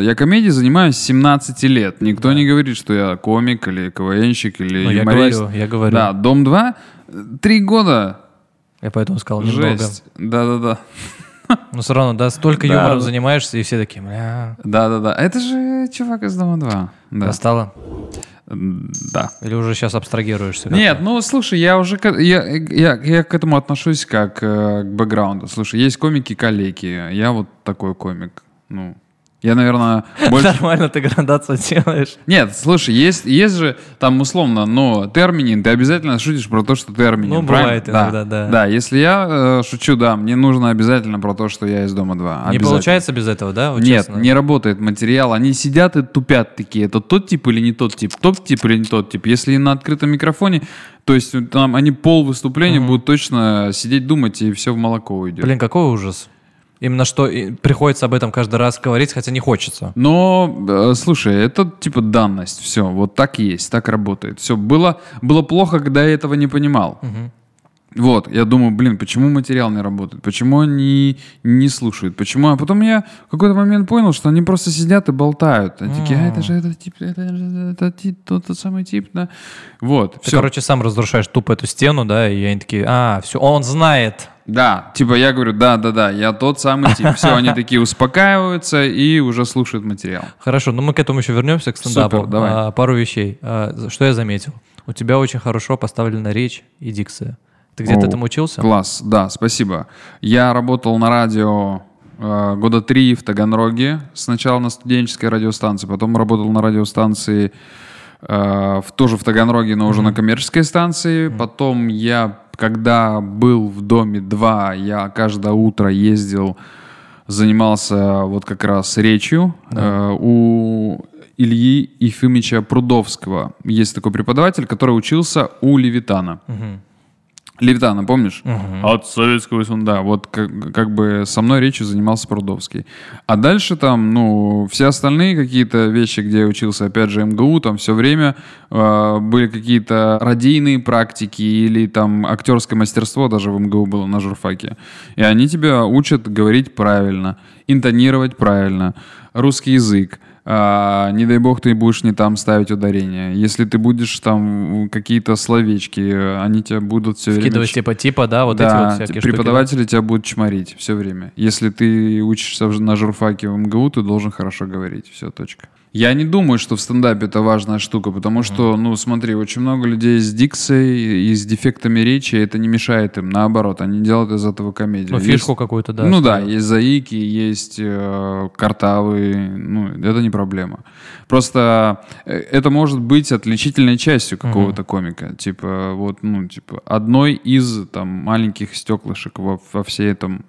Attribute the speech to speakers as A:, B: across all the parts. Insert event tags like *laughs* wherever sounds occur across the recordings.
A: Я комедией занимаюсь с 17 лет. Никто не говорит, что я комик или КВНщик или
B: Ну, я
A: юморист.
B: говорю, я говорю.
A: Да, «Дом-2» три года.
B: Я поэтому сказал немного.
A: Жесть. Да-да-да. *laughs*
B: Но все равно, да, столько
A: Да.
B: юмором занимаешься, и все такие, бля,
A: Да-да-да. Это же чувак из «Дома-2». Да.
B: достало?
A: Да.
B: Или уже сейчас абстрагируешься?
A: Нет, ну слушай, я уже я, я, я к этому отношусь как э, к бэкграунду. Слушай, есть комики-калеки. Я вот такой комик. Ну, я, наверное, больше...
B: Нормально ты градацию делаешь.
A: Нет, слушай, есть, есть же там условно, но терминин, ты обязательно шутишь про то, что терминин.
B: Ну,
A: правильно?
B: бывает иногда, да.
A: Да, если я э, шучу, да, мне нужно обязательно про то, что я из дома 2.
B: Не получается без этого, да? Вот
A: Нет,
B: честно?
A: не работает материал. Они сидят и тупят такие. Это тот тип или не тот тип? Тот тип или не тот тип? Если на открытом микрофоне, то есть там они пол выступления будут точно сидеть думать, и все в молоко уйдет.
B: Блин, какой ужас. Именно что приходится об этом каждый раз говорить, хотя не хочется.
A: Но, э, слушай, это типа данность. Все, вот так есть, так работает. Все, было, было плохо, когда я этого не понимал. Вот, я думаю, блин, почему материал не работает? Почему они не слушают? Почему? А потом я в какой-то момент понял, что они просто сидят и болтают. Они такие, а это же этот тип, это же этот тип, тот, тот самый тип, да. Вот,
B: Ты,
A: все.
B: короче, сам разрушаешь тупо эту стену, да, и они такие, а, все, он знает.
A: Да, типа я говорю, да, да, да, я тот самый тип. Все, они *laughs* такие успокаиваются и уже слушают материал.
B: Хорошо, ну мы к этому еще вернемся, к стендапу.
A: Супер, давай.
B: А, пару вещей. А, что я заметил? У тебя очень хорошо поставлена речь и дикция. Ты где-то
A: О,
B: этому учился?
A: Класс, да, спасибо. Я работал на радио э, года три в Таганроге. Сначала на студенческой радиостанции, потом работал на радиостанции э, в, тоже в Таганроге, но уже на коммерческой станции. Потом я, когда был в доме 2, я каждое утро ездил, занимался вот как раз речью. Э, у Ильи Ефимовича Прудовского есть такой преподаватель, который учился у Левитана. Левитана, помнишь? От Советского Союза. Вот как, как бы со мной речью занимался Прудовский. А дальше там, ну, все остальные какие-то вещи, где я учился, опять же, МГУ, там все время э, были какие-то радийные практики или там актерское мастерство даже в МГУ было на журфаке. И они тебя учат говорить правильно, интонировать правильно, русский язык. А, не дай бог ты будешь не там ставить ударение. Если ты будешь там какие-то словечки, они тебя будут все время...
B: Вкидывать
A: ч-
B: типа типа, да, вот эти
A: да,
B: вот всякие штуки.
A: преподаватели тебя будут чморить все время. Если ты учишься на журфаке в МГУ, ты должен хорошо говорить. Все, точка. Я не думаю, что в стендапе это важная штука, потому что, ну, смотри, очень много людей с дикцией и с дефектами речи, это не мешает им. Наоборот, они делают из этого комедию.
B: Ну,
A: Есть-
B: фишку какую-то, да.
A: ну да, есть заики, есть э, картавы, ну это не проблема. Просто э, это может быть отличительной частью какого-то комика, типа вот, ну типа одной из там маленьких стеклышек во, во всей этом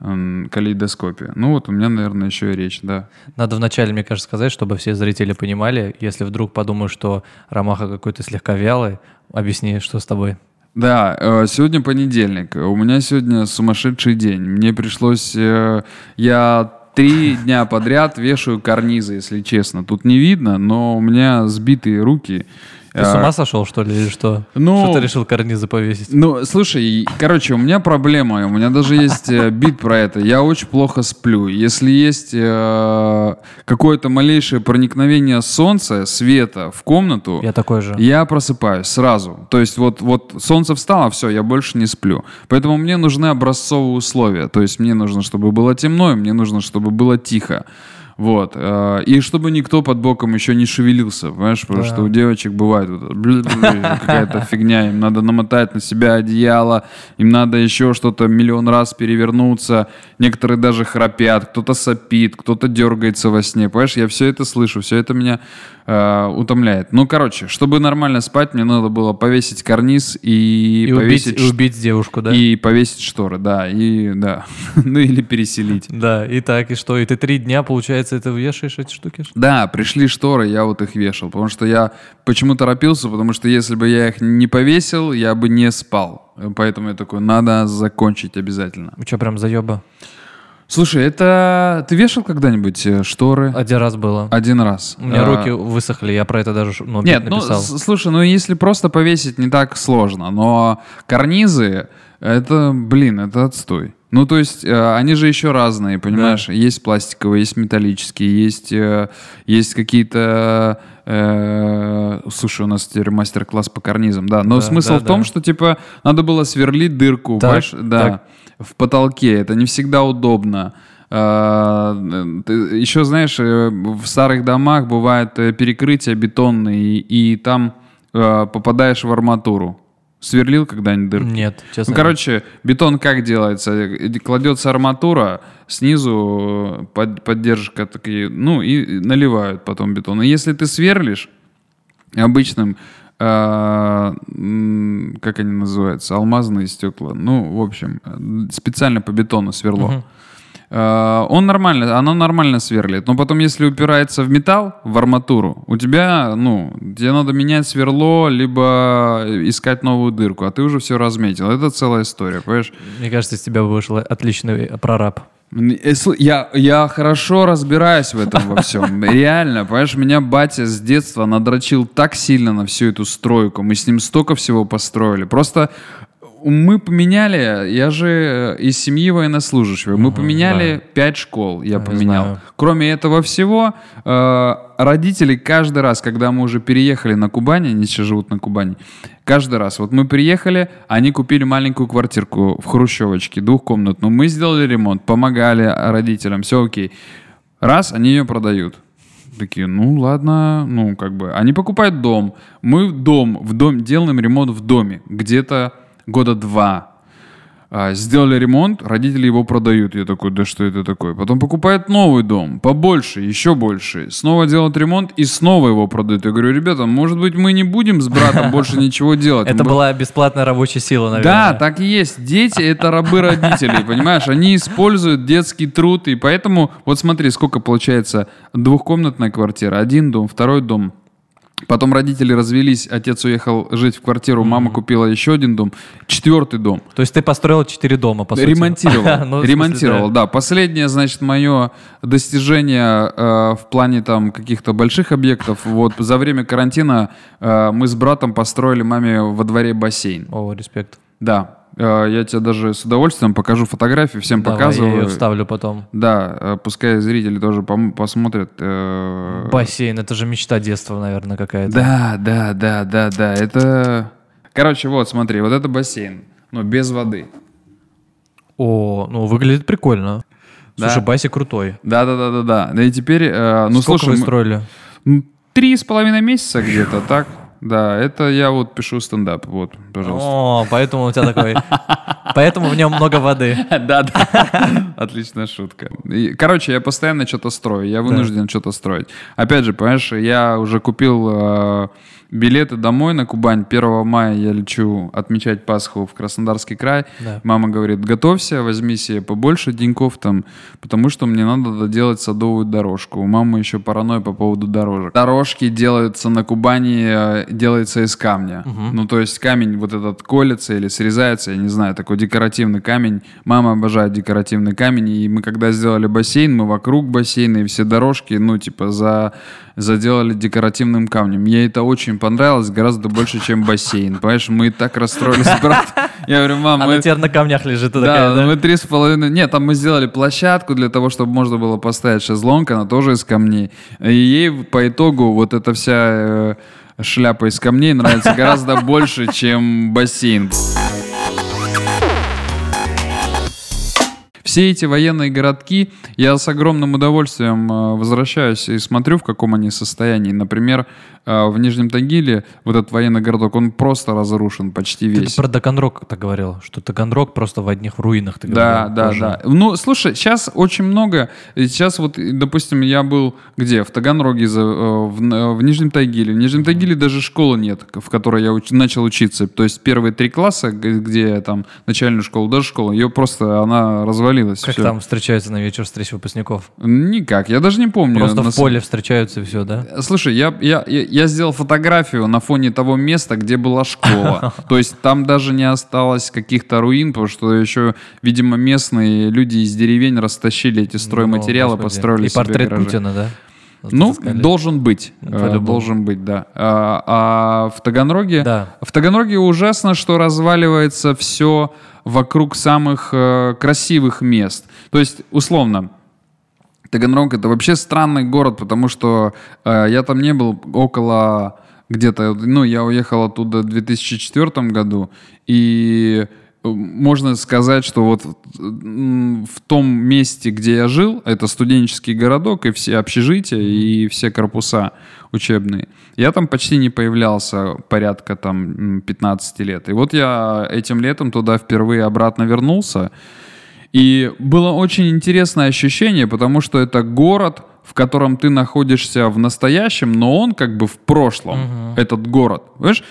A: калейдоскопе. Ну вот у меня, наверное, еще и речь, да.
B: Надо вначале, мне кажется, сказать, чтобы все зрители понимали, если вдруг подумают, что Ромаха какой-то слегка вялый, объясни, что с тобой.
A: Да, э, сегодня понедельник. У меня сегодня сумасшедший день. Мне пришлось... э, Я три *laughs* дня подряд вешаю карнизы, если честно. Тут не видно, но у меня сбитые руки.
B: Ты с ума сошел, что ли, или что?
A: ну-
B: Что ты решил карнизы повесить?
A: Ну, слушай, короче, у меня проблема, у меня даже есть э, бит про это. Я очень плохо сплю. Если есть э, какое-то малейшее проникновение солнца, света в комнату,
B: Я такой же.
A: я просыпаюсь сразу. То есть вот, вот солнце встало, все, я больше не сплю. Поэтому мне нужны образцовые условия. То есть мне нужно, чтобы было темно, и мне нужно, чтобы было тихо. Вот. э, И чтобы никто под боком еще не шевелился, понимаешь? Потому
B: Да.
A: что у девочек бывает вот какая-то *laughs* фигня. Им надо намотать на себя одеяло, им надо еще что-то миллион раз перевернуться. Некоторые даже храпят, кто-то сопит, кто-то дергается во сне. Понимаешь, я все это слышу, все это меня э, утомляет. Ну, короче, чтобы нормально спать, мне надо было повесить карниз и,
B: И убить,
A: повесить
B: и
A: ш-
B: убить девушку, да?
A: и повесить шторы, да, и да, *laughs* ну или переселить.
B: Да, и так, и что? И ты три дня, получается, это вешаешь эти штуки?
A: Да, пришли шторы, я вот их вешал, потому что я почему торопился, потому что если бы я их не повесил, я бы не спал. Поэтому я такой, надо закончить обязательно.
B: У тебя прям заеба.
A: Слушай, это ты вешал когда-нибудь э, шторы?
B: Один раз было.
A: Один раз.
B: У меня
A: А,
B: руки высохли, я про это даже ну,
A: Нет, ну,
B: написал.
A: с- слушай, ну если просто повесить не так сложно, но карнизы, это, блин, это отстой. Ну, то есть, э, они же еще разные, понимаешь? Есть пластиковые, есть металлические, есть, э, есть какие-то... э, слушай, у нас теперь мастер-класс по карнизам, да. Но
B: Да,
A: смысл
B: да,
A: в том,
B: да.
A: что, типа, надо было сверлить дырку,
B: Так,
A: понимаешь? Да,
B: так.
A: в потолке. Это не всегда удобно. А, Еще, знаешь, э, в старых домах бывает э, перекрытие бетонные, и, и там э, попадаешь в арматуру. Сверлил когда-нибудь дырку?
B: Нет, честно.
A: Ну, короче, бетон как делается? Э, Кладется арматура, снизу э, под- поддержка такие, ну, и наливают потом бетон. И если ты сверлишь обычным, э, как они называются, алмазные стекла, ну, в общем, э, специально по бетону сверло.
B: Мгм.
A: Э, Он нормально, оно нормально сверлит. Но потом, если упирается в металл, в арматуру, у тебя, ну, тебе надо менять сверло, либо искать новую дырку, а ты уже все разметил. Это целая история, понимаешь?
B: Мне кажется, из тебя вышел отличный прораб.
A: Э, Я, я хорошо разбираюсь в этом во всем. *laughs* Реально, понимаешь, меня батя с детства надрочил так сильно на всю эту стройку. Мы с ним столько всего построили. Просто мы поменяли, я же э, из семьи военнослужащего, мы поменяли пять школ, я
B: Я
A: поменял.
B: знаю.
A: Кроме этого всего, э, родители каждый раз, когда мы уже переехали на Кубань, они сейчас живут на Кубани, каждый раз, вот мы приехали, они купили маленькую квартирку в Хрущевочке, двухкомнатную, мы сделали ремонт, помогали родителям, все окей. Раз, они ее продают. Такие, ну ладно, ну как бы. Они покупают дом. Мы дом, в дом делаем ремонт в доме. Где-то года два. А, сделали ремонт, родители его продают. Я такой, да что это такое? Потом покупают новый дом, побольше, еще больше. Снова делают ремонт и снова его продают. Я говорю, ребята, может быть мы не будем с братом больше ничего делать?
B: Это была бесплатная рабочая сила, наверное.
A: да, так и есть. Дети — это рабы родителей, понимаешь? Они используют детский труд, и поэтому, вот смотри, сколько получается двухкомнатная квартира, один дом, второй дом. Потом родители развелись, отец уехал жить в квартиру, мама купила еще один дом, четвертый дом.
B: То есть ты построил четыре дома, по сути.
A: Ремонтировал. *laughs*
B: Ну, смысле,
A: ремонтировал,
B: да.
A: да. Последнее, значит, мое достижение э, в плане там каких-то больших объектов. Вот за время карантина э, мы с братом построили маме во дворе бассейн.
B: О, респект.
A: Да, я тебе даже с удовольствием покажу фотографии, всем
B: Давай,
A: показываю.
B: я ее вставлю потом.
A: Да, э, пускай зрители тоже посмотрят. э,
B: Бассейн, это же мечта детства, наверное, какая-то.
A: Да, да, да, да, да. Это. Короче, вот, смотри, вот это бассейн, но без воды.
B: О, ну выглядит прикольно.
A: Да.
B: Слушай, Баси крутой.
A: Да, да, да, да, да. Да и теперь, э, ну
B: Сколько
A: слушай,
B: вы строили?
A: три с половиной месяца где-то, так? Да, это я вот пишу стендап, вот, пожалуйста.
B: О, поэтому у тебя такой... Поэтому в нем много воды. *laughs*
A: Да, да. Отличная шутка. Короче, я постоянно что-то строю. Я вынужден что-то строить. Опять же, понимаешь, я уже купил э, билеты домой на Кубань. 1 мая я лечу отмечать Пасху в Краснодарский край.
B: Да.
A: Мама говорит, готовься, возьми себе побольше деньков там, потому что мне надо доделать садовую дорожку. У мамы еще паранойя по поводу дорожек. Дорожки делаются на Кубани, э, делается из камня. Ну, то есть камень вот этот колется или срезается, я не знаю, такой декоративный камень. Мама обожает декоративный камень, и мы когда сделали бассейн, мы вокруг бассейна и все дорожки, ну, типа, за, заделали декоративным камнем. Мне это очень понравилось, гораздо больше, чем бассейн. Понимаешь, мы и так расстроились, *laughs* брат. Я говорю, мам,
B: Она
A: мы...
B: теперь на камнях лежит.
A: Да,
B: такая, да?
A: мы три с половиной... Нет, там мы сделали площадку для того, чтобы можно было поставить шезлонг, она тоже из камней. И ей по итогу вот эта вся э, шляпа из камней нравится гораздо больше, чем бассейн. Все эти военные городки, я с огромным удовольствием э, возвращаюсь и смотрю, в каком они состоянии. Например, э, в Нижнем Тагиле вот этот военный городок, он просто разрушен почти
B: Ты
A: весь.
B: про Таганрог так говорил, что Таганрог просто в одних руинах. Ты
A: Да,
B: говорил
A: да,
B: тоже.
A: да. Ну, слушай, сейчас очень много. Сейчас вот, допустим, я был где? В Таганроге, э, в, в Нижнем Тагиле. В Нижнем Тагиле даже школы нет, в которой я уч- начал учиться. То есть первые три класса, где я там начальную школу, даже школу, ее просто, она развалилась.
B: Как
A: всё.
B: там встречаются на вечер встреч выпускников?
A: Никак, я даже не помню.
B: Просто
A: на
B: в поле встречаются и все, да?
A: Слушай, я, я, я, я сделал фотографию на фоне того места, где была школа. *laughs* То есть там даже не осталось каких-то руин, потому что еще, видимо, местные люди из деревень растащили эти стройматериалы, построили
B: И портрет. Путина, да?
A: Ну, должен быть. Э,
B: по-любому.
A: Должен быть, да. А, а в Таганроге...
B: Да.
A: В Таганроге ужасно, что разваливается все вокруг самых э, красивых мест. То есть, условно, Таганрог это вообще странный город, потому что э, я там не был около где-то, ну, я уехал оттуда в 2004 году, и можно сказать, что вот в том месте, где я жил, это студенческий городок, и все общежития, и все корпуса учебные, я там почти не появлялся порядка там м, 15 лет. И вот я этим летом туда впервые обратно вернулся, и было очень интересное ощущение, потому что это город, в котором ты находишься в настоящем, но он как бы в прошлом, этот город. Понимаешь?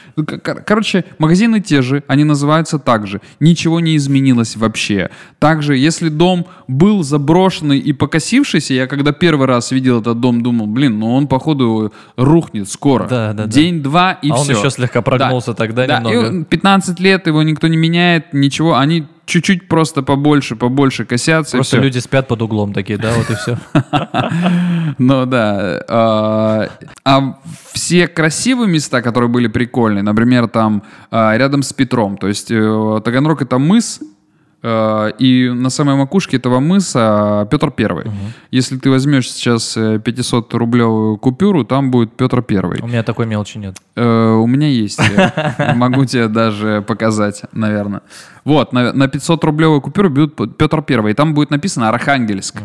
A: Короче, магазины те же, они называются так же. Ничего не изменилось вообще. Также, если дом был заброшенный и покосившийся, я когда первый раз видел этот дом, думал, блин, ну он, походу, рухнет скоро.
B: Да, да, да.
A: День-два и
B: А он
A: все.
B: еще слегка прогнулся тогда
A: Да,
B: немного.
A: и 15 лет его никто не меняет, ничего. Они чуть-чуть просто побольше, побольше косятся.
B: Просто люди спят под углом такие, да, вот и все. *laughs*
A: Ну да. А, а все красивые места, которые были прикольные, например, там а, рядом с Петром, то есть э, Таганрог это мыс, и на самой макушке этого мыса Петр Первый. Если ты возьмешь сейчас 500-рублевую купюру, там будет Петр Первый.
B: У меня такой мелочи нет.
A: Э, у меня есть. *laughs* Могу тебе даже показать, наверное. Вот, на, на 500 рублевую купюру будет Петр Первый, и там будет написано Архангельск.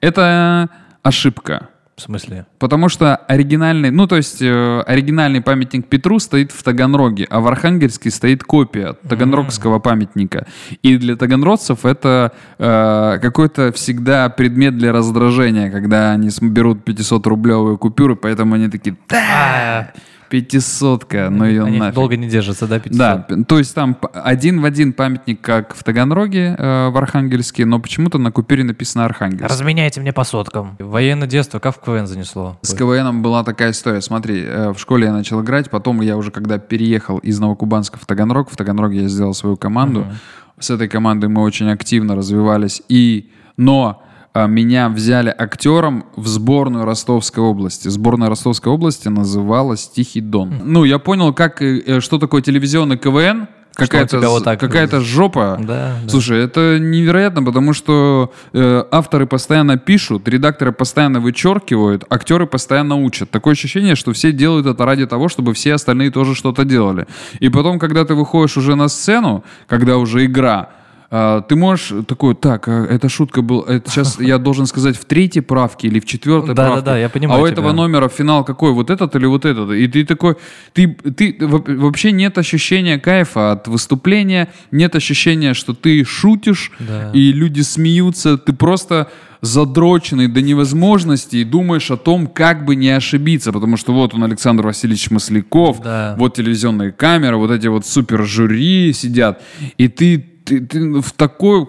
A: Это ошибка.
B: В смысле?
A: Потому что оригинальный, ну то есть э, оригинальный памятник Петру стоит в Таганроге, а в Архангельске стоит копия таганрогского памятника. И для таганродцев это э, какой-то всегда предмет для раздражения, когда они берут 500-рублевую купюру, поэтому они такие, да, пятисотка, ну ее
B: Они
A: нафиг.
B: долго не держатся, да, 500?
A: Да, то есть там один в один памятник, как в Таганроге, э, в Архангельске, но почему-то на купюре написано Архангельск.
B: Разменяйте мне по соткам. Военное детство, как в КВН занесло?
A: С КВНом была такая история. Смотри, э, в школе я начал играть, потом я уже когда переехал из Новокубанска в Таганрог, в Таганроге я сделал свою команду. С этой командой мы очень активно развивались. И, но меня взяли актером в сборную Ростовской области. Сборная Ростовской области называлась «Тихий Дон». Ну, я понял, как, э, э, что такое телевизионный КВН, какая-то,
B: вот так-
A: какая-то жопа.
B: Да, да.
A: Слушай, это невероятно, потому что э, авторы постоянно пишут, редакторы постоянно вычеркивают, актеры постоянно учат. Такое ощущение, что все делают это ради того, чтобы все остальные тоже что-то делали. И потом, когда ты выходишь уже на сцену, когда уже игра, а, ты можешь такой, так, а эта шутка был, это сейчас *laughs* я должен сказать в третьей правке или в четвертой
B: Да, да,
A: правке.
B: да, я понимаю
A: А у
B: тебя.
A: этого номера финал какой, вот этот или вот этот? И ты такой, ты, ты во- вообще нет ощущения кайфа от выступления, нет ощущения, что ты шутишь,
B: Да.
A: и люди смеются, ты просто задроченный до невозможности и думаешь о том, как бы не ошибиться, потому что вот он, Александр Васильевич Масляков,
B: Да.
A: вот телевизионные камеры, вот эти вот супер жюри сидят, и ты, ты, ты в такой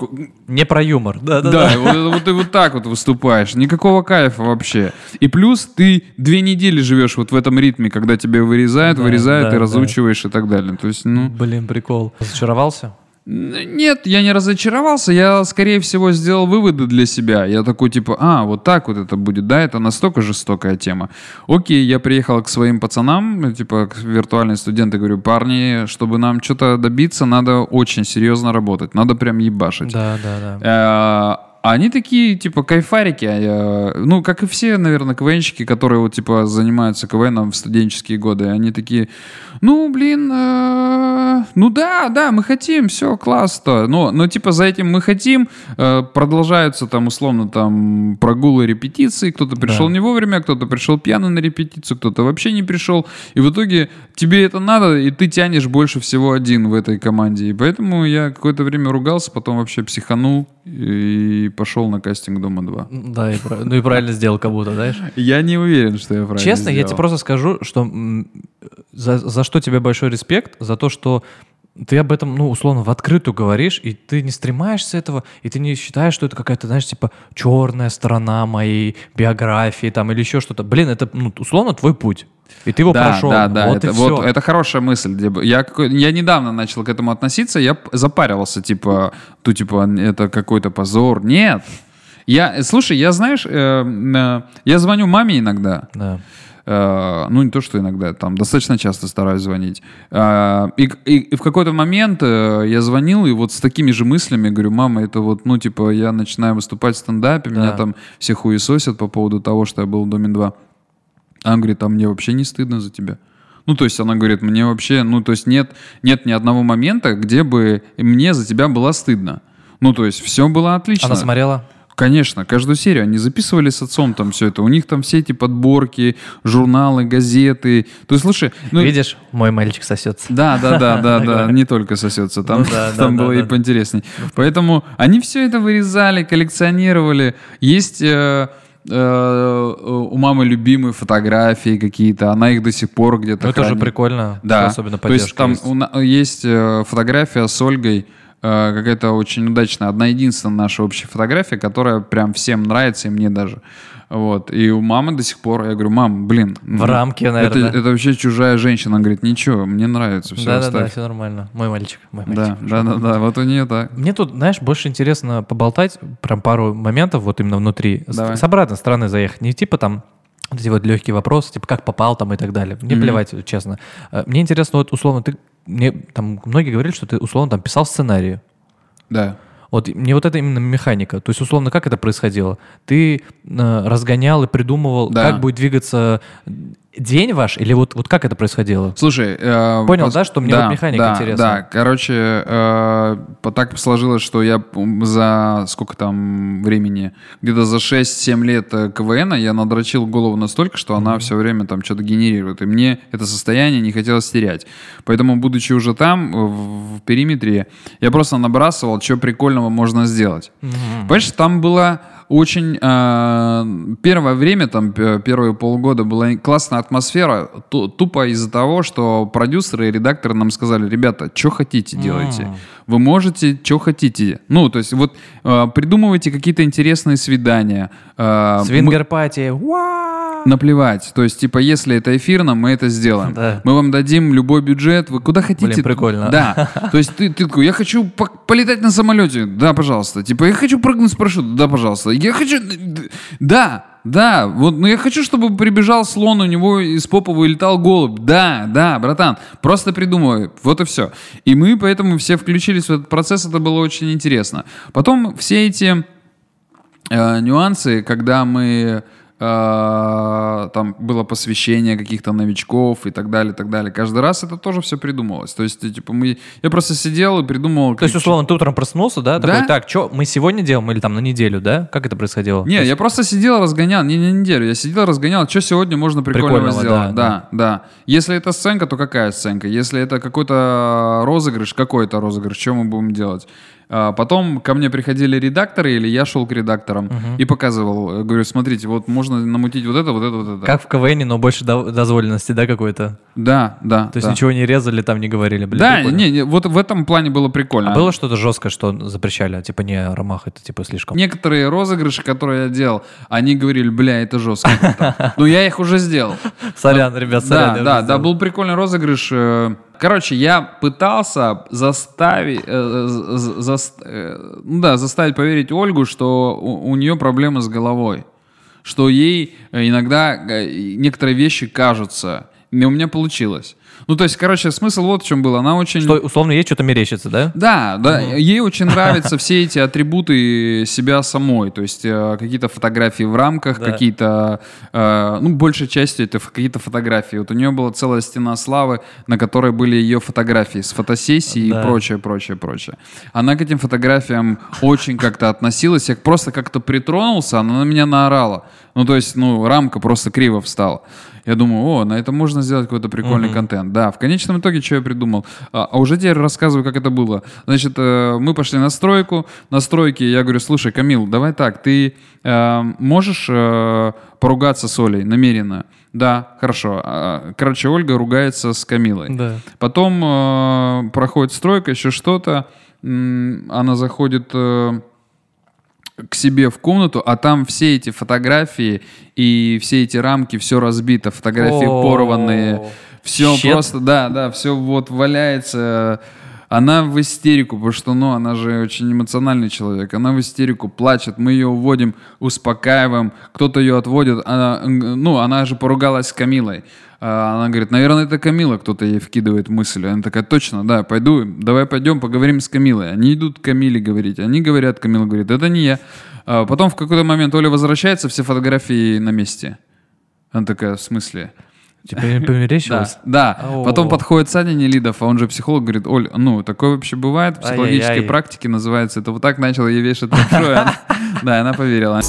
B: Не про юмор. Да, да,
A: да, вот, вот ты вот так вот выступаешь. Никакого кайфа вообще. И плюс ты две недели живешь вот в этом ритме, когда тебе вырезают,
B: Да,
A: вырезают,
B: да,
A: ты
B: да.
A: разучиваешь и так далее. То есть, ну...
B: Блин, прикол. Разочаровался?
A: Нет, я не разочаровался, я, скорее всего, сделал выводы для себя. Я такой, типа, а, вот так вот это будет, да, это настолько жестокая тема. Окей, я приехал к своим пацанам, типа, к виртуальные студенты, говорю, парни, чтобы нам что-то добиться, надо очень серьезно работать, надо прям ебашить.
B: Да, да, да.
A: Э, Они такие, типа, кайфарики, а я- ну, как и все, наверное, КВНщики, которые, вот, типа, занимаются КВНом в студенческие годы, они такие, ну, блин, э, ну да, да, мы хотим, все, классно, но, но, типа, за этим мы хотим, э, продолжаются там, условно, там, прогулы репетиции, кто-то пришел
B: Да.
A: не вовремя, кто-то пришел пьяный на репетицию, кто-то вообще не пришел, и в итоге тебе это надо, и ты тянешь больше всего один в этой команде, и поэтому я какое-то время ругался, потом вообще психанул и пошел на кастинг «Дома-2».
B: Да, и ну и правильно сделал как будто, знаешь.
A: Я не уверен, что я правильно
B: Честно, я
A: сделал.
B: тебе просто скажу, что за, за что тебе большой респект, за то, что ты об этом, ну, условно, в открытую говоришь, и ты не стремаешься этого, и ты не считаешь, что это какая-то, знаешь, типа, черная сторона моей биографии там или еще что-то. Блин, это, ну, условно, твой путь. И ты его
A: да,
B: прошел.
A: Да, да,
B: вот
A: это,
B: и
A: вот
B: всё.
A: это хорошая мысль. Я, я недавно начал к этому относиться, я запаривался, типа, tu, типа, это какой-то позор. Нет, Я, слушай, я, знаешь, э, э, я звоню маме иногда.
B: Да.
A: Э, ну, не то, что иногда, там, достаточно часто стараюсь звонить. Э, и, и- и в какой-то момент э, я звонил, и вот с такими же мыслями говорю, мама, это вот, ну, типа, я начинаю выступать в стендапе, меня
B: Да.
A: там все хуесосят по поводу того, что я был в Доме 2. Она говорит, а мне вообще не стыдно за тебя. Ну, то есть она говорит, мне вообще, ну, то есть нет, нет ни одного момента, где бы мне за тебя было стыдно. Ну, то есть все было отлично.
B: Она смотрела?
A: Конечно, каждую серию они записывали с отцом там все это. У них там все эти подборки, журналы, газеты. То есть, слушай, ну,
B: Видишь, мой мальчик сосется.
A: да, да, да, да, *laughs* да, не только сосется, там,
B: Ну да, *laughs*
A: там
B: да,
A: было
B: да,
A: и
B: да.
A: поинтересней. Поэтому они все это вырезали, коллекционировали. Есть э, э, у мамы любимые фотографии какие-то, она их до сих пор где-то
B: Ну, это же
A: хранит.
B: прикольно.
A: Да,
B: Особенно
A: то есть
B: поддержка
A: там
B: есть.
A: есть э, фотография с Ольгой, какая-то очень удачная, одна единственная наша общая фотография, которая прям всем нравится, и мне даже. Вот. И у мамы до сих пор, я говорю, мам, блин.
B: В рамке,
A: это,
B: наверное.
A: это вообще чужая женщина. Она говорит, ничего, мне нравится, все,
B: Да-да-да,
A: оставь.
B: все нормально. Мой мальчик, мой мальчик.
A: Да, да, да, да, вот у нее так.
B: Мне тут, знаешь, больше интересно поболтать, прям пару моментов вот именно внутри. С,
A: Давай.
B: с обратной стороны заехать. Не типа там вот эти вот легкие вопросы, типа как попал там и так далее. Мне плевать, честно. Э, Мне интересно, вот условно, ты мне там многие говорили, что ты условно там писал сценарий.
A: Да.
B: Вот мне вот это именно механика. То есть, условно, как это происходило? Ты э, разгонял и придумывал,
A: Да.
B: как будет двигаться день ваш, или вот, вот как это происходило?
A: Слушай, э,
B: Понял, да, что мне вот механика
A: да,
B: интересна?
A: Да, короче, э, так сложилось, что я за сколько там времени, где-то за 6-7 лет э, КВН я надрочил голову настолько, что она все время там что-то генерирует. И мне это состояние не хотелось терять. Поэтому, будучи уже там, э, в, в периметре, я просто набрасывал, что прикольного можно сделать. Понимаешь, там была очень... э, первое время, там, первые полгода была классная атмосфера, ту- тупо из-за того, что продюсеры и редакторы нам сказали, ребята, что хотите, делайте. Вы можете, что хотите. Ну, то есть вот э, придумывайте какие-то интересные свидания. Э, мы-
B: Swinger party.
A: Наплевать. То есть, типа, если это эфирно, мы это сделаем.
B: Да.
A: Мы вам дадим любой бюджет, вы куда хотите.
B: Блин, прикольно.
A: Да. *laughs* То есть ты, ты такой, я хочу по- полетать на самолете. Да, пожалуйста. Типа, я хочу прыгнуть с парашютом. Да, пожалуйста. Я хочу... Да, да. Вот, ну я хочу, чтобы прибежал слон, у него из попа вылетал голубь. Да, да, братан. Просто придумывай. Вот и все. И мы поэтому все включились в этот процесс. Это было очень интересно. Потом все эти э, нюансы, когда мы там было посвящение каких-то новичков и так далее, так далее. Каждый раз это тоже все придумывалось. То есть, типа, мы, я просто сидел и придумывал.
B: То есть,
A: как-
B: условно, ты утром проснулся, да?
A: Да.
B: Такой, так, что мы сегодня делаем или там на неделю, да? Как это происходило?
A: Не, я просто сидел, разгонял, не на неделю, я сидел, разгонял, что сегодня можно прикольного,
B: Прикольного,
A: сделать.
B: да,
A: Да, да, Если это сценка, то какая сценка? Если это какой-то розыгрыш, какой это розыгрыш, что мы будем делать? А, Потом ко мне приходили редакторы, или я шел к редакторам и показывал, э, говорю, смотрите, вот можно намутить вот это, вот это, вот это.
B: Как в КВН, но больше до- дозволенности, да, какой-то?
A: Да, да.
B: То есть
A: да.
B: ничего не резали, там не говорили, блин,
A: Да,
B: прикольно.
A: не, не, вот в этом плане было прикольно.
B: А было что-то жесткое, что запрещали? Типа, не, Ромах, это типа слишком.
A: Некоторые розыгрыши, которые я делал, они говорили, бля, это жестко. круто». Ну, я их уже сделал. *laughs*
B: Сорян, ребят, сорян.
A: Да, да, да, был прикольный розыгрыш. Короче, я пытался заставить, э, з- з- зас- э, ну да, заставить поверить Ольгу, что у, у нее проблемы с головой, что ей э, иногда э, некоторые вещи кажутся. И у меня получилось. Ну, то есть, короче, смысл вот в чем был. Она очень...
B: Что, условно, ей что-то мерещится, да?
A: Да, да, ей очень *laughs* нравятся все эти атрибуты себя самой, то есть э, какие-то фотографии в рамках,
B: Да.
A: какие-то, э, ну, большей частью это какие-то фотографии. Вот у нее была целая стена славы, на которой были ее фотографии с фотосессии
B: Да.
A: и прочее, прочее, прочее. Она к этим фотографиям очень как-то относилась, я просто как-то притронулся, она на меня наорала. Ну, то есть, ну, рамка просто криво встала. Я думаю, о, на это можно сделать какой-то прикольный контент. Да, в конечном итоге, что я придумал? А, а уже теперь рассказываю, как это было. Значит, э, мы пошли на стройку. На стройке я говорю, слушай, Камил, давай так, ты э, можешь э, поругаться с Олей намеренно? Да, хорошо. А, Короче, Ольга ругается с Камилой.
B: Да.
A: Потом э, проходит стройка, еще что-то. Она заходит э, к себе в комнату, а там все эти фотографии и все эти рамки, все разбито, фотографии
B: О,
A: порванные, все
B: щет.
A: просто, да, да, все вот валяется. Она в истерику, потому что, ну, она же очень эмоциональный человек. Она в истерику плачет, мы ее уводим, успокаиваем, кто-то ее отводит. Она, ну, она же поругалась с Камилой. А Она говорит, наверное, это Камила, кто-то ей вкидывает мысль. Она такая, точно, да, пойду, давай пойдем поговорим с Камилой. Они идут к Камиле говорить, они говорят, Камила говорит, это не я. А потом в какой-то момент Оля возвращается, все фотографии на месте. Она такая, в смысле?
B: Тебе *laughs*
A: Да,
B: померещилось?
A: да.
B: О.
A: Потом подходит Саня Нелидов, а он же психолог, говорит, Оль, ну, такое вообще бывает в психологической
B: Ай-яй-яй.
A: практике, называется, это вот так начал ей вешать большое. *laughs* *laughs* Да, она поверила.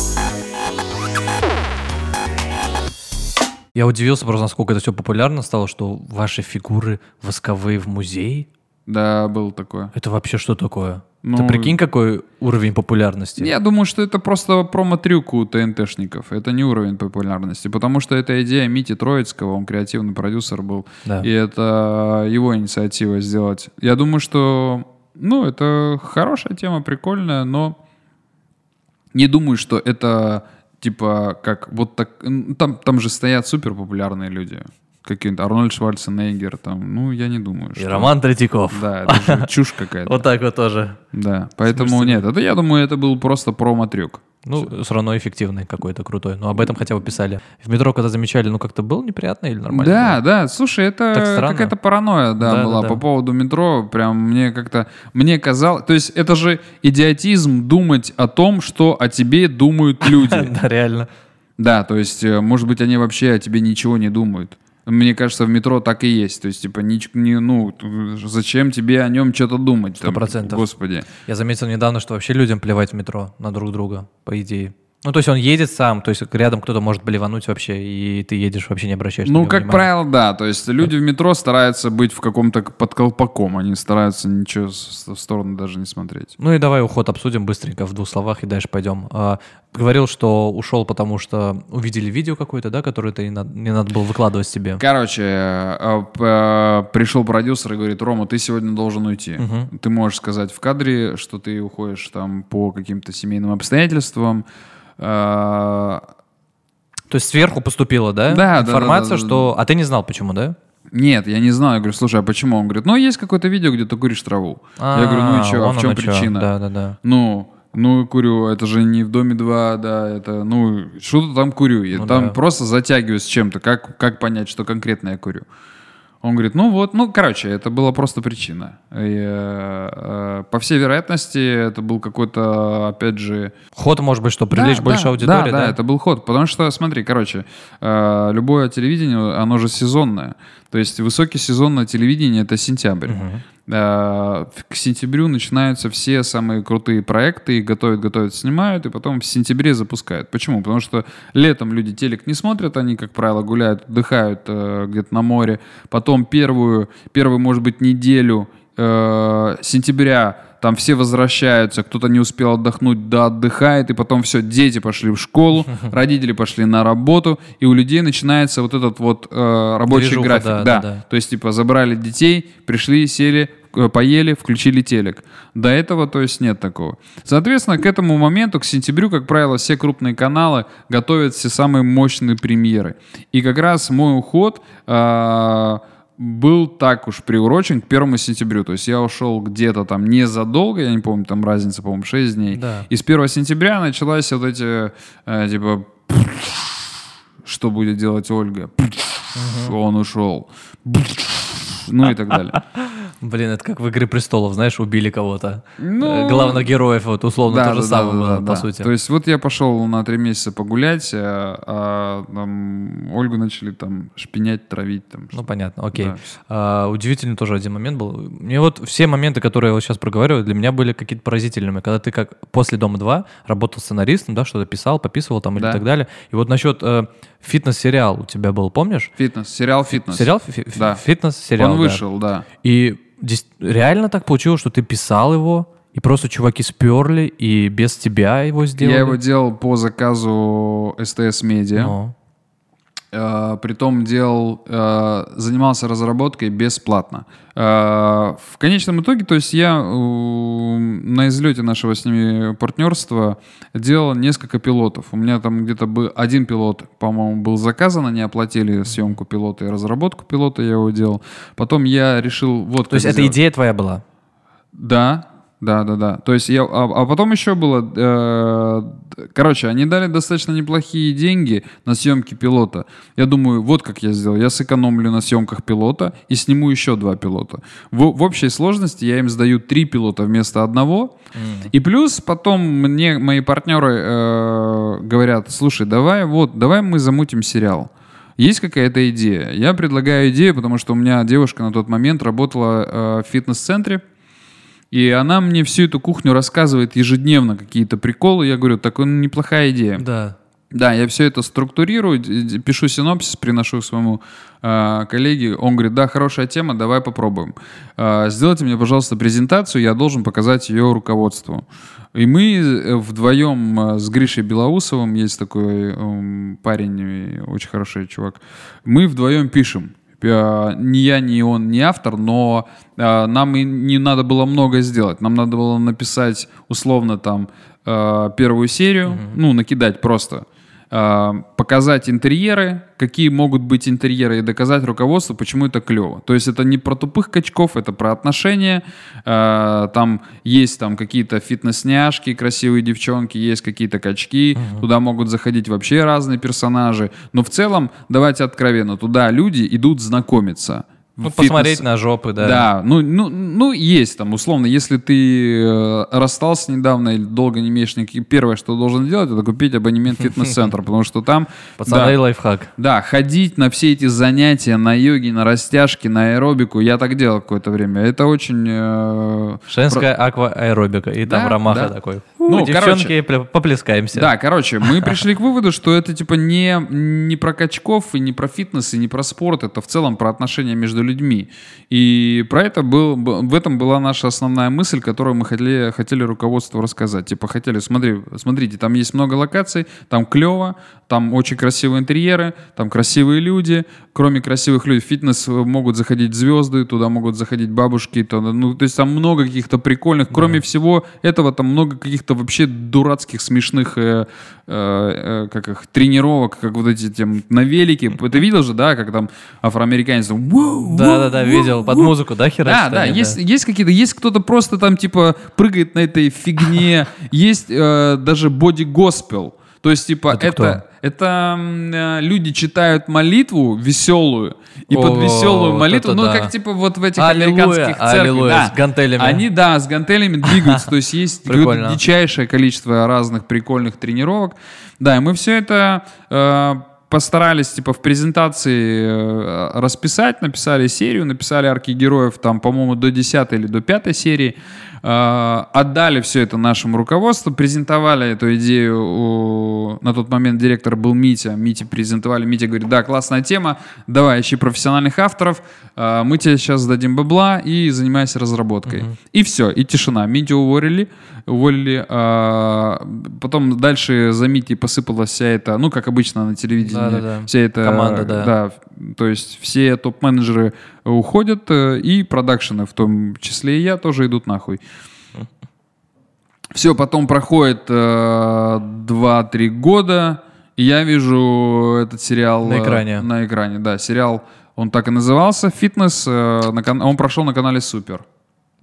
B: Я удивился просто, насколько это все популярно стало, что ваши фигуры восковые в музее.
A: Да, было такое.
B: Это вообще что такое?
A: Ну,
B: Ты прикинь, какой уровень популярности?
A: Я думаю, что это просто промо-трюк у ТНТшников. Это не уровень популярности, потому что это идея Мити Троицкого, он креативный продюсер был.
B: Да.
A: И это его инициатива сделать. Я думаю, что, ну, это хорошая тема, прикольная, но не думаю, что это типа как вот так. Там, там же стоят супер популярные люди. Какие-нибудь Арнольд Шварценеггер, там, ну, я не думаю,
B: И
A: что...
B: Роман Третьяков.
A: Да, это же *laughs* чушь какая-то.
B: Вот так вот тоже.
A: Да, поэтому нет, это, я думаю, это был просто промо-трюк.
B: Ну, все равно эффективный какой-то крутой. Ну, об этом хотя бы писали. В метро, когда замечали, ну, как-то было неприятно или нормально?
A: Да,
B: было?
A: да, слушай, это какая-то паранойя, да,
B: Да,
A: была
B: да,
A: по
B: да.
A: поводу метро. Прям мне как-то, мне казалось, то есть это же идиотизм думать о том, что о тебе думают *laughs* люди.
B: Да, реально.
A: Да, то есть, э, может быть, они вообще о тебе ничего не думают. Мне кажется, в метро так и есть. То есть, типа, нич- не, ну, зачем тебе о нем что-то думать?
B: Сто процентов.
A: Господи.
B: Я заметил недавно, что вообще людям плевать в метро на друг друга, по идее. Ну, то есть он едет сам, то есть рядом кто-то может блевануть вообще, и ты едешь, вообще не обращаешь на
A: Ну, как
B: внимания.
A: правило, да. То есть люди в метро стараются быть в каком-то под колпаком. Они стараются ничего в сторону даже не смотреть.
B: Ну и давай уход обсудим быстренько в двух словах и дальше пойдем. А, говорил, что ушел, потому что увидели видео какое-то, да, которое ты не надо, не надо было выкладывать себе.
A: Короче, п- э, пришел продюсер и говорит, Рома, ты сегодня должен уйти. Ты можешь сказать в кадре, что ты уходишь там по каким-то семейным обстоятельствам. Э,
B: То есть сверху поступила, да?
A: Да,
B: Информация,
A: да, да, да,
B: что... А ты не знал, почему, да?
A: Нет, я не знаю. Я говорю, слушай, а почему? Он говорит, ну, есть какое-то видео, где ты куришь траву. я говорю, ну и что, а в чем причина?
B: Да, да, да.
A: Ну, ну, курю, это же не в доме 2, да, это, ну, что-то там курю. Я
B: Ну
A: там
B: да.
A: просто затягиваюсь чем-то. Как, как понять, что конкретно я курю? Он говорит, ну вот, ну, короче, это была просто причина. И, э, э, по всей вероятности, это был какой-то, опять же...
B: Ход, может быть, что привлечь
A: Да,
B: больше
A: да,
B: аудитории,
A: да? Да, это был ход. Потому что, смотри, короче, э, любое телевидение, оно же сезонное. То есть высокий сезон на телевидении — это сентябрь. Э, К сентябрю начинаются все самые крутые проекты, их готовят, готовят, снимают, и потом в сентябре запускают. Почему? Потому что летом люди телек не смотрят, они, как правило, гуляют, отдыхают э, где-то на море. Потом первую, первую, может быть, неделю э, сентября там все возвращаются, кто-то не успел отдохнуть, да отдыхает, и потом все, дети пошли в школу, *laughs* родители пошли на работу, и у людей начинается вот этот вот э, рабочий
B: Движуха,
A: график.
B: да,
A: да,
B: да.
A: То есть, типа, забрали детей, пришли, сели, э, поели, включили телек. До этого, то есть, нет такого. Соответственно, к этому моменту, к сентябрю, как правило, все крупные каналы готовят все самые мощные премьеры. И как раз мой уход э, был так уж приурочен к первому сентябрю. То есть я ушел где-то там незадолго, я не помню, там разница, по-моему, 6 дней.
B: Да.
A: И с 1 сентября началась вот эти, э, типа, что будет делать Ольга? Он ушел. Ну и так далее. *laughs*
B: Блин, это как в «Игре престолов», знаешь, убили кого-то.
A: Ну,
B: Э, Главных героев, вот условно,
A: Да,
B: то же
A: да,
B: самое
A: да,
B: было,
A: да,
B: по
A: да.
B: сути.
A: То есть вот я пошел на три месяца погулять, а, а, там Ольгу начали там шпинять, травить. Там,
B: Ну, понятно, окей.
A: Да.
B: А, удивительный тоже один момент был. Мне вот все моменты, которые я вот сейчас проговариваю, для меня были какие-то поразительными. Когда ты как после «Дома-2» работал сценаристом, да, что-то писал, пописывал там или
A: Да.
B: так далее. И вот насчет э, фитнес-сериал у тебя был, помнишь?
A: Фитнес, сериал «Фитнес».
B: Сериал? Фи-
A: Да.
B: Фитнес-сериал,
A: Он
B: да.
A: вышел, да.
B: И дес- реально так получилось, что ты писал его, и просто чуваки сперли, и без тебя его сделали?
A: Я его делал по заказу СТС Медиа. Э, притом делал, э, занимался разработкой бесплатно. Э, в конечном итоге, то есть я э, на излете нашего с ними партнерства делал несколько пилотов. У меня там где-то был один пилот, по-моему, был заказан, они оплатили съемку пилота и разработку пилота, я его делал. Потом я решил вот
B: То есть это идея твоя была?
A: Да, да, да, да. То есть я, а, а потом еще было, э, короче, они дали достаточно неплохие деньги на съемки пилота. Я думаю, вот как я сделал. Я сэкономлю на съемках пилота и сниму еще два пилота. В, в общей сложности я им сдаю три пилота вместо одного.
B: М.
A: И плюс потом мне мои партнеры э, говорят, слушай, давай вот, давай мы замутим сериал. Есть какая-то идея? Я предлагаю идею, потому что у меня девушка на тот момент работала э, в фитнес-центре, и она мне всю эту кухню рассказывает ежедневно какие-то приколы. Я говорю, так ну, неплохая идея.
B: Да.
A: Да, я все это структурирую, пишу синопсис, приношу своему э, коллеге. Он говорит, да, хорошая тема, давай попробуем. Э, сделайте мне, пожалуйста, презентацию, я должен показать ее руководству. И мы э, вдвоем э, с Гришей Белоусовым, есть такой эм, парень, э, очень хороший чувак, мы вдвоем пишем. Ни я, ни он, не автор, но э, нам и не надо было много сделать. Нам надо было написать условно там э, первую серию, ну, накидать просто показать интерьеры, какие могут быть интерьеры, и доказать руководству, почему это клево. То есть это не про тупых качков, это про отношения. Э, там есть там какие-то фитнес-няшки, красивые девчонки, есть какие-то качки. Туда могут заходить вообще разные персонажи. Но в целом, давайте откровенно, туда люди идут знакомиться.
B: Ну,
A: В
B: посмотреть
A: фитнес-
B: на жопы, да.
A: да, ну, ну, ну, есть там, условно, если ты э, расстался недавно или долго не имеешь никаких... Первое, что должен делать, это купить абонемент *laughs* в фитнес-центр, потому что там...
B: Пацаны,
A: да,
B: лайфхак.
A: да, ходить на все эти занятия, на йоги, на растяжки, на аэробику, я так делал какое-то время. Это очень... э,
B: Женская аквааэробика. И там
A: Да,
B: Ромаха
A: да.
B: такой.
A: Ну,
B: Ну, девчонки, поплескаемся.
A: Да, короче, мы *laughs* пришли к выводу, что это типа не, не про качков и не про фитнес и не про спорт, это в целом про отношения между людьми. И про это был, в этом была наша основная мысль, которую мы хотели, хотели руководству рассказать. Типа хотели, смотри, смотрите, там есть много локаций, там клево, там очень красивые интерьеры, там красивые люди. Кроме красивых людей, в фитнес могут заходить звезды, туда могут заходить бабушки, туда, ну, то есть там много каких-то прикольных. Кроме всего этого, там много каких-то вообще дурацких, смешных, э, э, э, как их, тренировок, как вот эти там на велике. Ты видел же, да, как там афроамериканец там, «Воу,
B: Да, да, да,
A: воу,
B: видел. Под
A: воу».
B: музыку, да,
A: Да,
B: херачат
A: да,
B: они,
A: есть, есть какие-то, есть кто-то просто там типа прыгает на этой фигне, *laughs* есть э, даже боди-госпел. То есть, типа,
B: Это
A: это, это, э, люди читают молитву веселую, и под
B: О,
A: веселую
B: вот
A: молитву, ну,
B: да.
A: как типа вот в этих
B: Аллилуйя,
A: американских церквях.
B: аллилуйя,
A: да.
B: с гантелями.
A: Они, да, с гантелями двигаются, то есть есть *laughs* дичайшее количество разных прикольных тренировок. Да, и мы все это э, постарались, типа, в презентации э, расписать, написали серию, написали арки героев, там, по-моему, до 10 или до 5 серии, отдали все это нашему руководству, презентовали эту идею, на тот момент директор был Митя, Мите презентовали, Митя говорит, да, классная тема, давай, ищи профессиональных авторов, э, мы тебе сейчас дадим бабла и занимайся разработкой. И все, и тишина. Митю уволили, уволили, а, потом дальше за Митей посыпалась вся эта, ну, как обычно на телевидении,
B: Да-да-да.
A: вся эта...
B: Команда, да.
A: то есть все топ-менеджеры уходят, э, и продакшены, в том числе и я, тоже идут нахуй. Все, потом проходит э, 2-3 года, и я вижу этот сериал...
B: На
A: э,
B: экране.
A: на экране, да. Сериал, он так и назывался, «Фитнес», э, на он прошел на канале «Супер».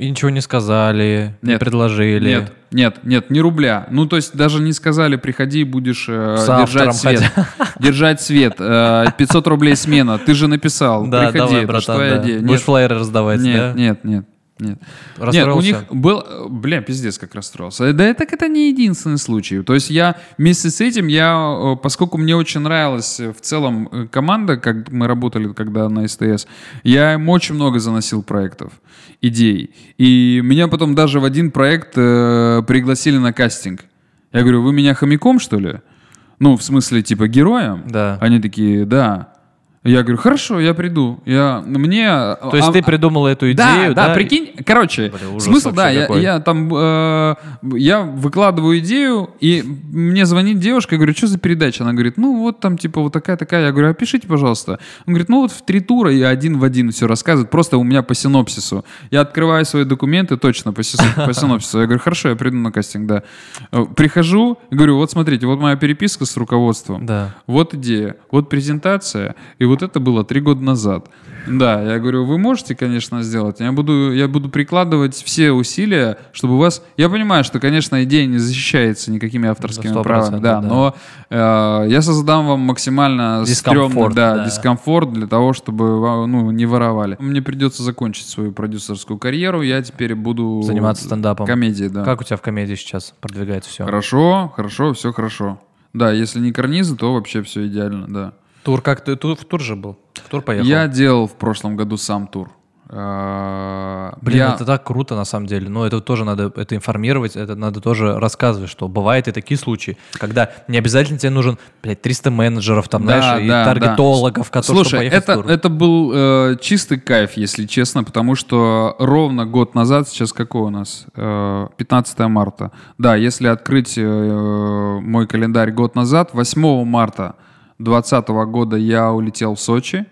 B: И ничего не сказали, не
A: Нет.
B: предложили.
A: Нет, нет, нет, ни рубля. Ну, то есть даже не сказали, приходи, будешь э, держать свет. *laughs* Держать свет. э, 500 рублей смена. Ты же написал.
B: Да,
A: приходи,
B: давай, братан, да. Будешь
A: Нет,
B: флайеры раздавать,
A: нет,
B: да?
A: нет, нет, нет. Нет, у
B: Расстроился?
A: них был... Бля, пиздец, как расстроился. Да, так это не единственный случай. То есть я вместе с этим, я, э, поскольку мне очень нравилась э, в целом э, команда, как мы работали когда на СТС, я им очень много заносил проектов, идей. И меня потом даже в один проект э, пригласили на кастинг. Я говорю, вы меня хомяком, что ли? Ну, в смысле, типа, героем?
B: Да.
A: Они такие, да. Я говорю, хорошо, я приду. Я, мне...
B: То есть
A: а-
B: ты придумал эту
A: да,
B: идею,
A: да,
B: да?
A: прикинь, короче,
B: Бля, ужас
A: смысл, да, я, я там, э, я выкладываю идею, и мне звонит девушка, я говорю, что за передача? Она говорит, ну вот там типа вот такая-такая. Я говорю, опишите, пожалуйста. Он говорит, ну вот в три тура и один в один все рассказывает, просто у меня по синопсису. Я открываю свои документы точно по, *laughs* по синопсису. Я говорю, хорошо, я приду на кастинг, да. Э, Прихожу, и говорю, вот смотрите, вот моя переписка с руководством.
B: Да.
A: Вот идея, вот презентация, и вот это было три года назад. Да, я говорю, вы можете, конечно, сделать. Я буду, я буду прикладывать все усилия, чтобы у вас... Я понимаю, что, конечно, идея не защищается никакими авторскими
B: 100%,
A: правами, да,
B: да.
A: но э, я создам вам максимально
B: Дискомфорт,
A: стрёмный, да,
B: да.
A: дискомфорт для того, чтобы ну, не воровали. Мне придется закончить свою продюсерскую карьеру, я теперь буду...
B: Заниматься стендапом.
A: Комедией, да.
B: Как у тебя в комедии сейчас продвигается все?
A: Хорошо, хорошо, все хорошо. Да, если не карнизы, то вообще все идеально, да.
B: Тур как ты? Тур, в тур же был? В тур поехал?
A: Я делал в прошлом году сам тур. А,
B: Блин,
A: я-
B: это так круто на самом деле. Но это тоже надо это информировать, это надо тоже рассказывать, что бывают и такие случаи, когда не обязательно тебе нужен, блядь, 300 менеджеров, там,
A: Да,
B: знаешь, и
A: да,
B: таргетологов, которые
A: Слушай, это,
B: в тур.
A: это был э, чистый кайф, если честно, потому что ровно год назад, сейчас какой у нас? Э, 15 марта. Да, если открыть э, мой календарь год назад, 8 марта 2020 года я улетел в Сочи.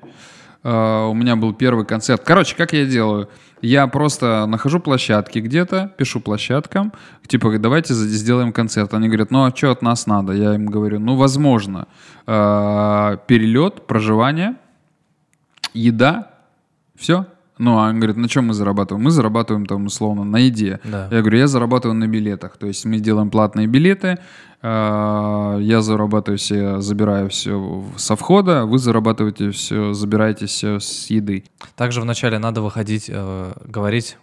A: Э, у меня был первый концерт. Короче, как я делаю? Я просто нахожу площадки где-то, пишу площадкам, типа, давайте сделаем концерт. Они говорят, ну а что от нас надо? Я им говорю, ну, возможно, э, перелет, проживание, еда, все. Ну, а он говорит, на чем мы зарабатываем? Мы зарабатываем там условно на еде.
B: Да.
A: Я говорю, я зарабатываю на билетах. То есть мы делаем платные билеты, э, я зарабатываю все, забираю все со входа, вы зарабатываете все, забираете все с еды.
B: Также вначале надо выходить, э, говорить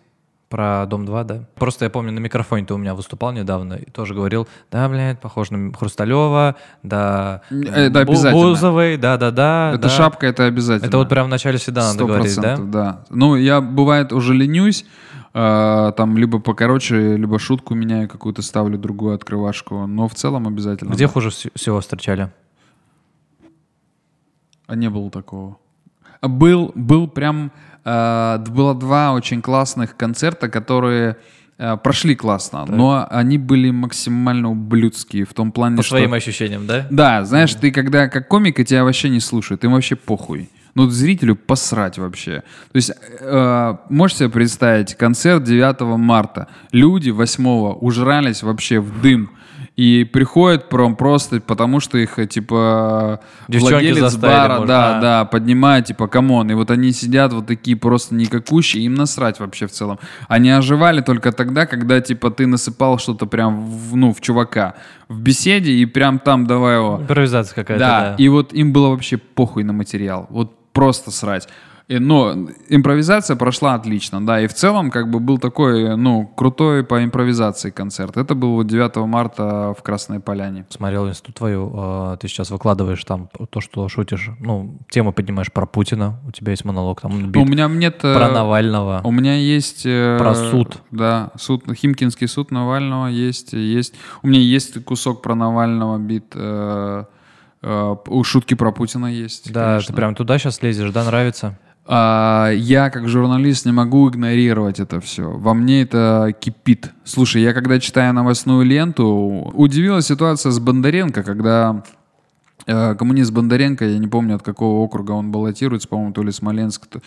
B: про Дом 2, да? Просто я помню, на микрофоне ты у меня выступал недавно и тоже говорил, да, блядь, похож на Хрусталева, да,
A: Это
B: Бу-
A: обязательно.
B: Бузовой, да-да-да.
A: Это
B: да.
A: шапка, это обязательно.
B: Это вот прям в начале всегда надо говорить, да?
A: да? Ну, я, бывает, уже ленюсь, э, там, либо покороче, либо шутку меняю какую-то, ставлю другую открывашку, но в целом обязательно.
B: Где
A: да.
B: хуже вс- всего встречали?
A: А не было такого. А Был, был прям... э, было два очень классных концерта, которые э, прошли классно, но они были максимально ублюдские в том плане,
B: По
A: что...
B: своим ощущениям, да?
A: Да, знаешь, ты когда как комик, и тебя вообще не слушают, им вообще похуй. Ну, зрителю посрать вообще. То есть, э, можешь себе представить, концерт 9 марта, люди 8 ужрались вообще в дым, и приходят прям просто потому, что их, э, типа,
B: Девчонки
A: владелец бара,
B: может,
A: да,
B: а.
A: да, поднимает, типа, come on, и вот они сидят вот такие просто никакущие, им насрать вообще в целом. Они оживали только тогда, когда, типа, ты насыпал что-то прям, в, ну, в чувака в беседе, и прям там давай его...
B: Импровизация какая-то,
A: Да,
B: да.
A: и вот им было вообще похуй на материал. Вот просто срать. И, но импровизация прошла отлично, да, и в целом как бы был такой, ну, крутой по импровизации концерт. Это был вот 9 марта в Красной Поляне.
B: Смотрел инсту твою, э, ты сейчас выкладываешь там то, что шутишь, ну, тему поднимаешь про Путина, у тебя есть монолог, там
A: Ну,
B: бит
A: у меня нет... э,
B: про Навального.
A: У меня есть... э,
B: Про суд.
A: Да, суд, Химкинский суд Навального есть, есть. У меня есть кусок про Навального бит. э, э, у шутки про Путина есть.
B: Да,
A: конечно.
B: ты прям туда сейчас лезешь, да, нравится?
A: А, я как журналист не могу игнорировать это все. Во мне это кипит. Слушай, я когда читаю новостную ленту, удивила ситуация с Бондаренко, когда э, коммунист Бондаренко, я не помню от какого округа он баллотируется, по-моему, то ли Смоленск. то-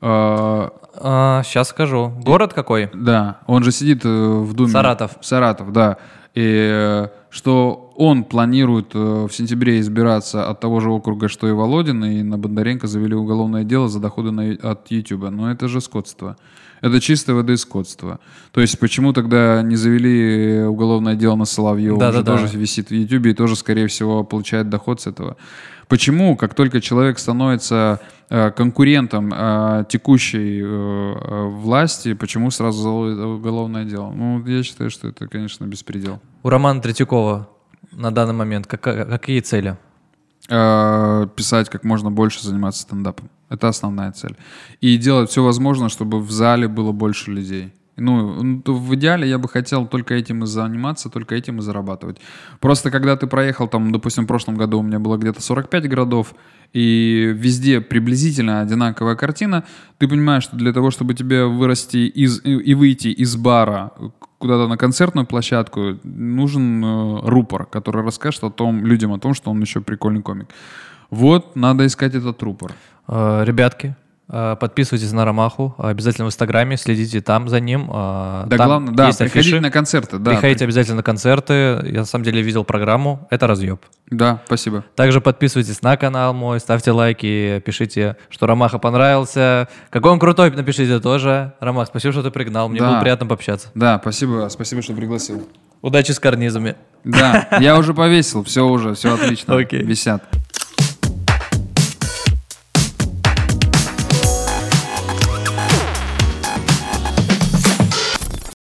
A: э,
B: сейчас скажу. Город какой?
A: да, он же сидит э, в Думе.
B: Саратов.
A: Саратов, да. И э, что он планирует э, в сентябре избираться от того же округа, что и Володин, и на Бондаренко завели уголовное дело за доходы на- от Ютуба. Но это же скотство. Это чистое воды скотство. То есть почему тогда не завели уголовное дело на Соловьева? Он же
B: Да-да-да.
A: тоже висит в Ютубе и тоже, скорее всего, получает доход с этого. Почему, как только человек становится э, конкурентом э, текущей э, э, власти, почему сразу заводят уголовное дело? Ну, я считаю, что это, конечно, беспредел.
B: У Романа Третьякова на данный момент кака- какие цели?
A: Э, писать как можно больше, заниматься стендапом. Это основная цель. И делать все возможное, чтобы в зале было больше людей. Ну, в идеале я бы хотел только этим и заниматься, только этим и зарабатывать. Просто когда ты проехал, там, допустим, в прошлом году у меня было где-то 45 городов, и везде приблизительно одинаковая картина, ты понимаешь, что для того, чтобы тебе вырасти из, и выйти из бара куда-то на концертную площадку, нужен э, рупор, который расскажет о том, людям о том, что он еще прикольный комик. Вот, надо искать этот рупор.
B: Э, Ребятки, Подписывайтесь на Ромаху, обязательно в Инстаграме, следите там за ним. э,
A: Да,
B: там
A: главное, да, приходите
B: афиши.
A: на концерты, да.
B: Приходите обязательно на концерты. Я на самом деле видел программу. Это разъеб.
A: Да, спасибо.
B: Также подписывайтесь на канал мой, ставьте лайки, пишите, что Ромаха понравился. Какой он крутой, напишите тоже. Ромах, спасибо, что ты пригнал. Мне
A: Да.
B: было приятно пообщаться.
A: Да, спасибо, спасибо, что пригласил.
B: Удачи с карнизами.
A: Да, я уже повесил, все уже, все отлично. *laughs* Висят.